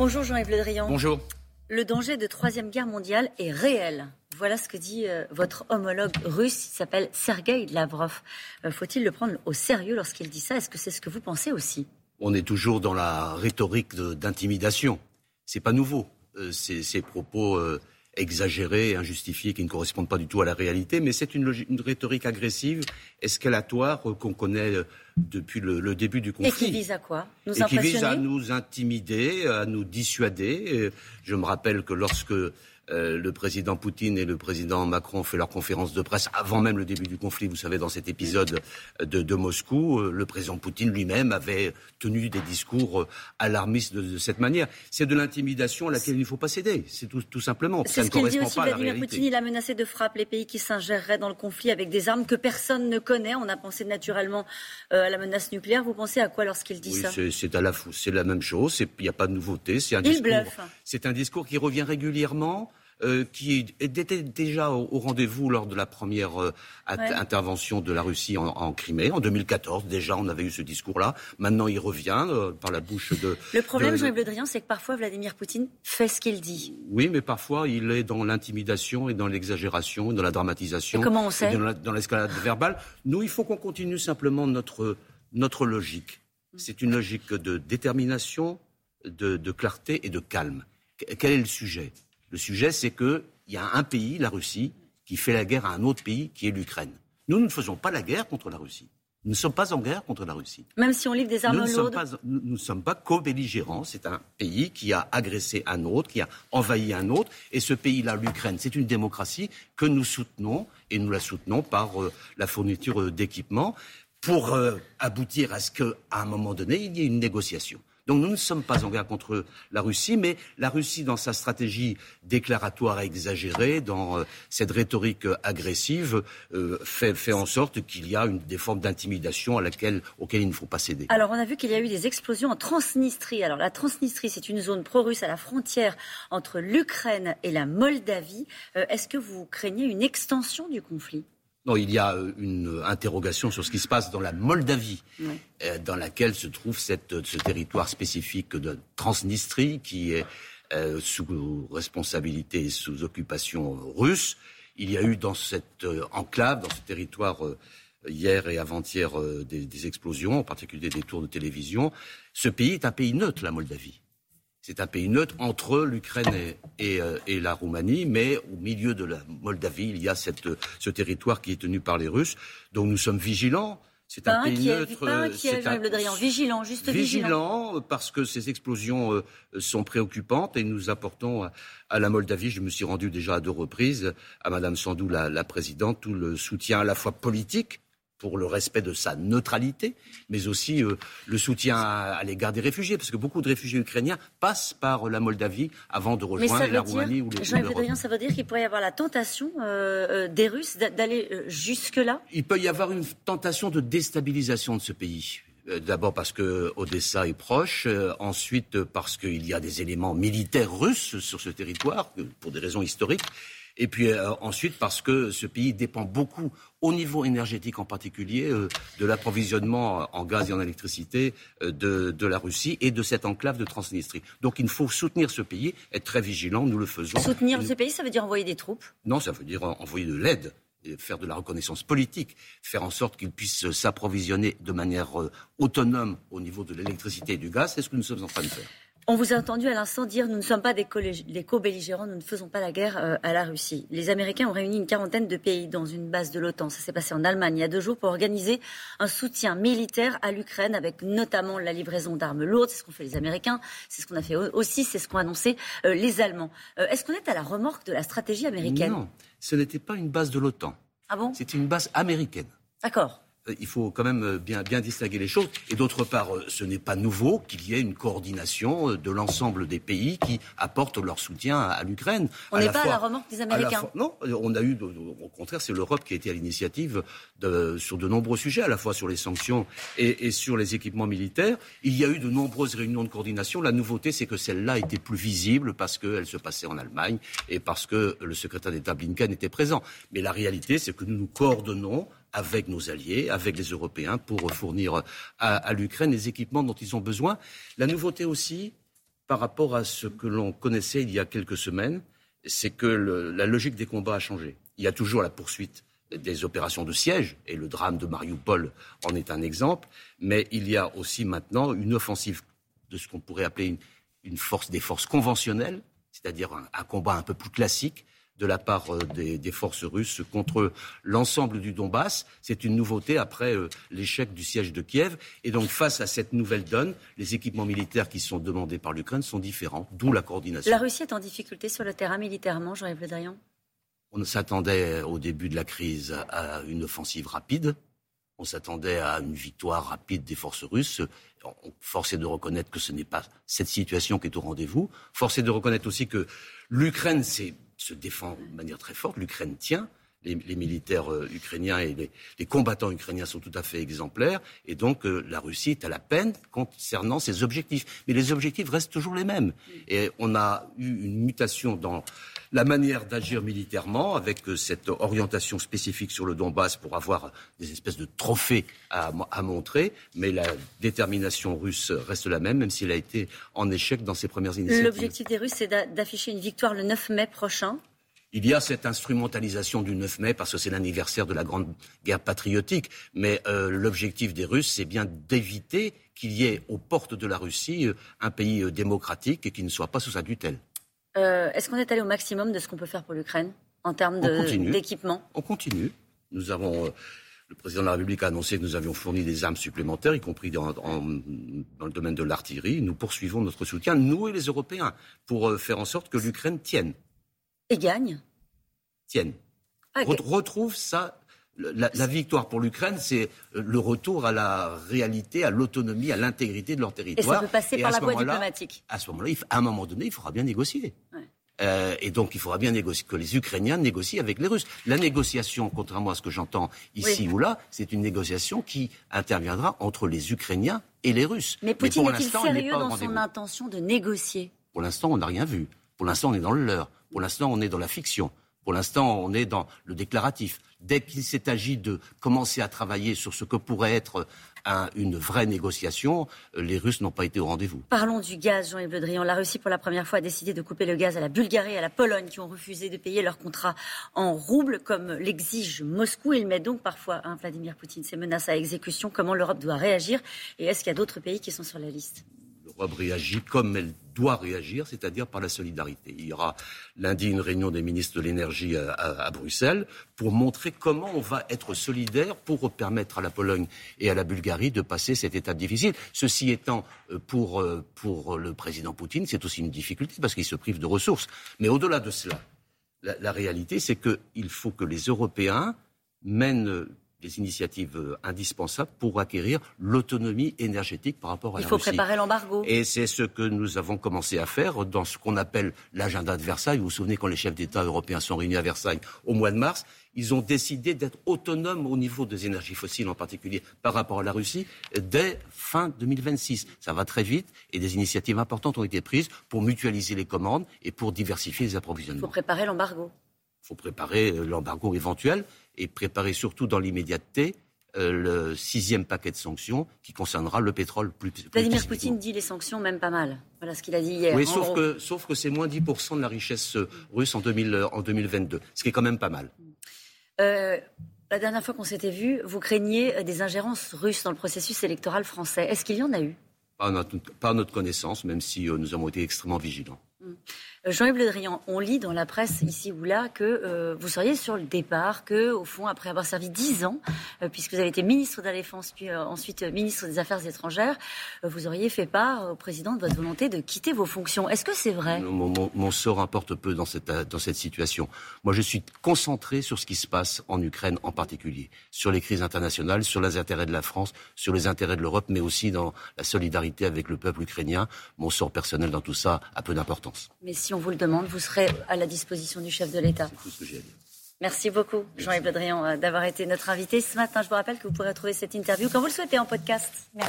Bonjour Jean-Yves Le Drian. Bonjour. Le danger de troisième guerre mondiale est réel. Voilà ce que dit euh, votre homologue russe, il s'appelle Sergei Lavrov. Euh, faut-il le prendre au sérieux lorsqu'il dit ça? Est-ce que c'est ce que vous pensez aussi? On est toujours dans la rhétorique d'intimidation. C'est pas nouveau. Euh, ces, propos exagérés, injustifiés, qui ne correspondent pas du tout à la réalité, mais c'est une, rhétorique agressive, escalatoire, euh, qu'on connaît euh, depuis le, début du conflit? Et qui vise à quoi? Nous Et qui vise à nous intimider, à nous dissuader. Je me rappelle que lorsque euh, le président Poutine et le président Macron ont fait leur conférence de presse avant même le début du conflit. Vous savez, dans cet épisode de, Moscou, euh, le président Poutine lui-même avait tenu des discours euh, alarmistes de, cette manière. C'est de l'intimidation à laquelle il ne faut pas céder. C'est tout, simplement. C'est ce qu'il dit aussi Vladimir Poutine. Il a menacé de frappe les pays qui s'ingéreraient dans le conflit avec des armes que personne ne connaît. On a pensé naturellement à la menace nucléaire. Vous pensez à quoi lorsqu'il dit ça C'est à la c'est la même chose. Il n'y a pas de nouveauté. C'est un discours. C'est un discours qui revient régulièrement. Euh, qui était déjà au, rendez-vous lors de la première euh, intervention de la Russie en, Crimée. En 2014, déjà, on avait eu ce discours-là. Maintenant, il revient euh, par la bouche de... Le problème, Jean-Yves Le Drian, c'est que parfois, Vladimir Poutine fait ce qu'il dit. Oui, mais parfois, il est dans l'intimidation et dans l'exagération, dans la dramatisation. Et comment on sait Dans l'escalade verbale. Nous, il faut qu'on continue simplement notre, notre logique. C'est une logique de détermination, de, de clarté et de calme. Quel est le sujet? Le sujet, c'est qu'il y a un pays, la Russie, qui fait la guerre à un autre pays, qui est l'Ukraine. Nous, nous ne faisons pas la guerre contre la Russie. Nous ne sommes pas en guerre contre la Russie. Même si on livre des armes nous lourdes Nous ne sommes pas co-belligérants. C'est un pays qui a agressé un autre, qui a envahi un autre. Et ce pays-là, l'Ukraine, c'est une démocratie que nous soutenons. Et nous la soutenons par euh, la fourniture euh, d'équipements pour euh, aboutir à ce qu'à un moment donné, il y ait une négociation. Donc nous ne sommes pas en guerre contre la Russie, mais la Russie, dans sa stratégie déclaratoire exagérée, dans euh, cette rhétorique agressive, euh, fait, en sorte qu'il y a une, des formes d'intimidation à laquelle, auxquelles il ne faut pas céder. Alors on a vu qu'il y a eu des explosions en Transnistrie. Alors la Transnistrie, c'est une zone pro-russe à la frontière entre l'Ukraine et la Moldavie. Euh, est-ce que vous craignez une extension du conflit? Non, il y a euh, une interrogation sur ce qui se passe dans la Moldavie, euh, dans laquelle se trouve cette, ce territoire spécifique de Transnistrie qui est euh, sous responsabilité et sous occupation russe. Il y a eu dans cette enclave, dans ce territoire, hier et avant-hier, des, des, explosions, en particulier des tours de télévision. Ce pays est un pays neutre, la Moldavie. C'est un pays neutre entre l'Ukraine euh, et, la Roumanie, mais au milieu de la Moldavie, il y a cette, ce territoire qui est tenu par les Russes. Donc nous sommes vigilants. C'est un pays neutre. Pas inquiet, un... Vigilant, juste vigilant. parce que ces explosions euh, sont préoccupantes et nous apportons à, la Moldavie, je me suis rendu déjà à deux reprises, à Madame Sandou, la, la présidente, tout le soutien à la fois politique pour le respect de sa neutralité, mais aussi euh, le soutien à, l'égard des réfugiés, parce que beaucoup de réfugiés ukrainiens passent par la Moldavie avant de rejoindre la Roumanie ou Jean-Yves ça veut dire qu'il pourrait y avoir la tentation euh, euh, des Russes d'aller jusque-là? Il peut y avoir une tentation de déstabilisation de ce pays. D'abord parce que Odessa est proche, ensuite parce qu'il y a des éléments militaires russes sur ce territoire, pour des raisons historiques, et puis euh, ensuite parce que ce pays dépend beaucoup, au niveau énergétique en particulier, euh, de l'approvisionnement en gaz et en électricité euh, de, la Russie et de cette enclave de Transnistrie. Donc il faut soutenir ce pays, être très vigilant, nous le faisons. Soutenir ce pays, ça veut dire envoyer des troupes? Non, ça veut dire envoyer de l'aide faire de la reconnaissance politique, faire en sorte qu'il puisse s'approvisionner de manière autonome au niveau de l'électricité et du gaz, c'est ce que nous sommes en train de faire. On vous a entendu à l'instant dire nous ne sommes pas des co-belligérants, nous ne faisons pas la guerre euh, à la Russie. Les Américains ont réuni une quarantaine de pays dans une base de l'OTAN. Ça s'est passé en Allemagne il y a deux jours pour organiser un soutien militaire à l'Ukraine avec notamment la livraison d'armes lourdes. C'est ce qu'ont fait les Américains, c'est ce qu'on a fait aussi, c'est ce qu'ont annoncé euh, les Allemands. Euh, est-ce qu'on est à la remorque de la stratégie américaine? Non, ce n'était pas une base de l'OTAN. Ah bon? C'était une base américaine. D'accord. Euh, il faut quand même euh, bien, bien distinguer les choses. Et d'autre part, euh, ce n'est pas nouveau qu'il y ait une coordination de l'ensemble des pays qui apportent leur soutien à, l'Ukraine. On n'est pas à la remorque des Américains. non, on a eu, au contraire, c'est l'Europe qui a été à l'initiative sur de nombreux sujets, à la fois sur les sanctions et, sur les équipements militaires. Il y a eu de nombreuses réunions de coordination. La nouveauté, c'est que celle-là était plus visible parce qu'elle se passait en Allemagne et parce que le secrétaire d'État Blinken était présent. Mais la réalité, c'est que nous nous coordonnons avec nos alliés, avec les Européens, pour fournir à, l'Ukraine les équipements dont ils ont besoin. La nouveauté aussi, par rapport à ce que l'on connaissait il y a quelques semaines, c'est que la logique des combats a changé. Il y a toujours la poursuite des opérations de siège, et le drame de Mariupol en est un exemple, mais il y a aussi maintenant une offensive de ce qu'on pourrait appeler une, force des forces conventionnelles, c'est-à-dire un, combat un peu plus classique de la part euh, des, forces russes contre l'ensemble du Donbass. C'est une nouveauté après euh, l'échec du siège de Kiev. Et donc, face à cette nouvelle donne, les équipements militaires qui sont demandés par l'Ukraine sont différents, d'où la coordination. La Russie est en difficulté sur le terrain militairement, Jean-Yves Le Drian On s'attendait au début de la crise à une offensive rapide. On s'attendait à une victoire rapide des forces russes. Force est de reconnaître que ce n'est pas cette situation qui est au rendez-vous. Force est de reconnaître aussi que l'Ukraine s'est se défend de manière très forte. L'Ukraine tient. Les, militaires euh, ukrainiens et les, combattants ukrainiens sont tout à fait exemplaires. Et donc, euh, la Russie est à la peine concernant ses objectifs. Mais les objectifs restent toujours les mêmes. Et on a eu une mutation dans la manière d'agir militairement, avec euh, cette orientation spécifique sur le Donbass pour avoir des espèces de trophées à, montrer, mais la détermination russe reste la même, même s'il a été en échec dans ses premières initiatives. L'objectif des Russes, c'est d'afficher une victoire le 9 mai prochain. Il y a cette instrumentalisation du 9 mai parce que c'est l'anniversaire de la grande guerre patriotique, mais euh, l'objectif des Russes, c'est bien d'éviter qu'il y ait aux portes de la Russie euh, un pays démocratique et qui ne soit pas sous sa tutelle. Euh, est-ce qu'on est allé au maximum de ce qu'on peut faire pour l'Ukraine en termes d'équipement? On continue. Nous avons. Euh, le président de la République a annoncé que nous avions fourni des armes supplémentaires, y compris dans, le domaine de l'artillerie. Nous poursuivons notre soutien, nous et les Européens, pour euh, faire en sorte que l'Ukraine tienne. Et gagne? Tienne. Ah, retrouve ça la, victoire pour l'Ukraine, c'est le retour à la réalité, à l'autonomie, à l'intégrité de leur territoire. Et ça peut passer par la voie diplomatique. À ce moment-là, à un moment donné, il faudra bien négocier. Euh, et donc, il faudra bien négocier, que les Ukrainiens négocient avec les Russes. La négociation, contrairement à ce que j'entends ici ou là, c'est une négociation qui interviendra entre les Ukrainiens et les Russes. Mais Poutine est-il sérieux dans son intention de négocier? Pour l'instant, on n'a rien vu. Pour l'instant, on est dans le leurre. Pour l'instant, on est dans la fiction. Pour l'instant, on est dans le déclaratif. Dès qu'il s'est agi de commencer à travailler sur ce que pourrait être une vraie négociation, euh, les Russes n'ont pas été au rendez-vous. Parlons du gaz, Jean-Yves Le Drian. La Russie, pour la première fois, a décidé de couper le gaz à la Bulgarie et à la Pologne, qui ont refusé de payer leur contrat en roubles, comme l'exige Moscou. Il met donc parfois, hein, Vladimir Poutine, ses menaces à exécution. Comment l'Europe doit réagir Et est-ce qu'il y a d'autres pays qui sont sur la liste? L'Europe réagit comme elle doit réagir, c'est-à-dire par la solidarité. Il y aura lundi une réunion des ministres de l'énergie à, Bruxelles pour montrer comment on va être solidaire pour permettre à la Pologne et à la Bulgarie de passer cette étape difficile. Ceci étant, euh, pour, euh, pour le président Poutine, c'est aussi une difficulté parce qu'il se prive de ressources. Mais au-delà de cela, la, la réalité, c'est qu'il faut que les Européens mènent des initiatives euh, indispensables pour acquérir l'autonomie énergétique par rapport à Il la Russie. Il faut préparer l'embargo. Et c'est ce que nous avons commencé à faire dans ce qu'on appelle l'agenda de Versailles. Vous vous souvenez quand les chefs d'État européens sont réunis à Versailles au mois de mars, ils ont décidé d'être autonomes au niveau des énergies fossiles, en particulier par rapport à la Russie, dès fin 2026. Ça va très vite et des initiatives importantes ont été prises pour mutualiser les commandes et pour diversifier les approvisionnements. Il faut préparer l'embargo. Faut préparer euh, l'embargo éventuel et préparer surtout dans l'immédiateté euh, le sixième paquet de sanctions qui concernera le pétrole plus, plus Vladimir Poutine dit les sanctions même pas mal. Voilà ce qu'il a dit hier. Oui, sauf que, sauf que, c'est moins 10% de la richesse euh, russe en, 2000, en 2022, ce qui est quand même pas mal. Euh, la dernière fois qu'on s'était vu, vous craigniez des ingérences russes dans le processus électoral français. Est-ce qu'il y en a eu? Pas notre, pas à notre connaissance, même si nous avons été extrêmement vigilants. Jean-Yves Le Drian, on lit dans la presse ici ou là que euh, vous seriez sur le départ, que au fond, après avoir servi dix ans, euh, puisque vous avez été ministre de la Défense puis euh, ensuite ministre des Affaires étrangères, vous auriez fait part au président de votre volonté de quitter vos fonctions. Est-ce que c'est vrai? Mon, sort importe peu dans cette, dans cette situation. Moi, je suis concentré sur ce qui se passe en Ukraine en particulier, sur les crises internationales, sur les intérêts de la France, sur les intérêts de l'Europe, mais aussi dans la solidarité avec le peuple ukrainien. Mon sort personnel dans tout ça a peu d'importance si on vous le demande, vous serez à la disposition du chef de l'État. Merci beaucoup, Jean-Yves Le Drian, euh, d'avoir été notre invité ce matin. Je vous rappelle que vous pourrez trouver cette interview quand vous le souhaitez en podcast. Merci.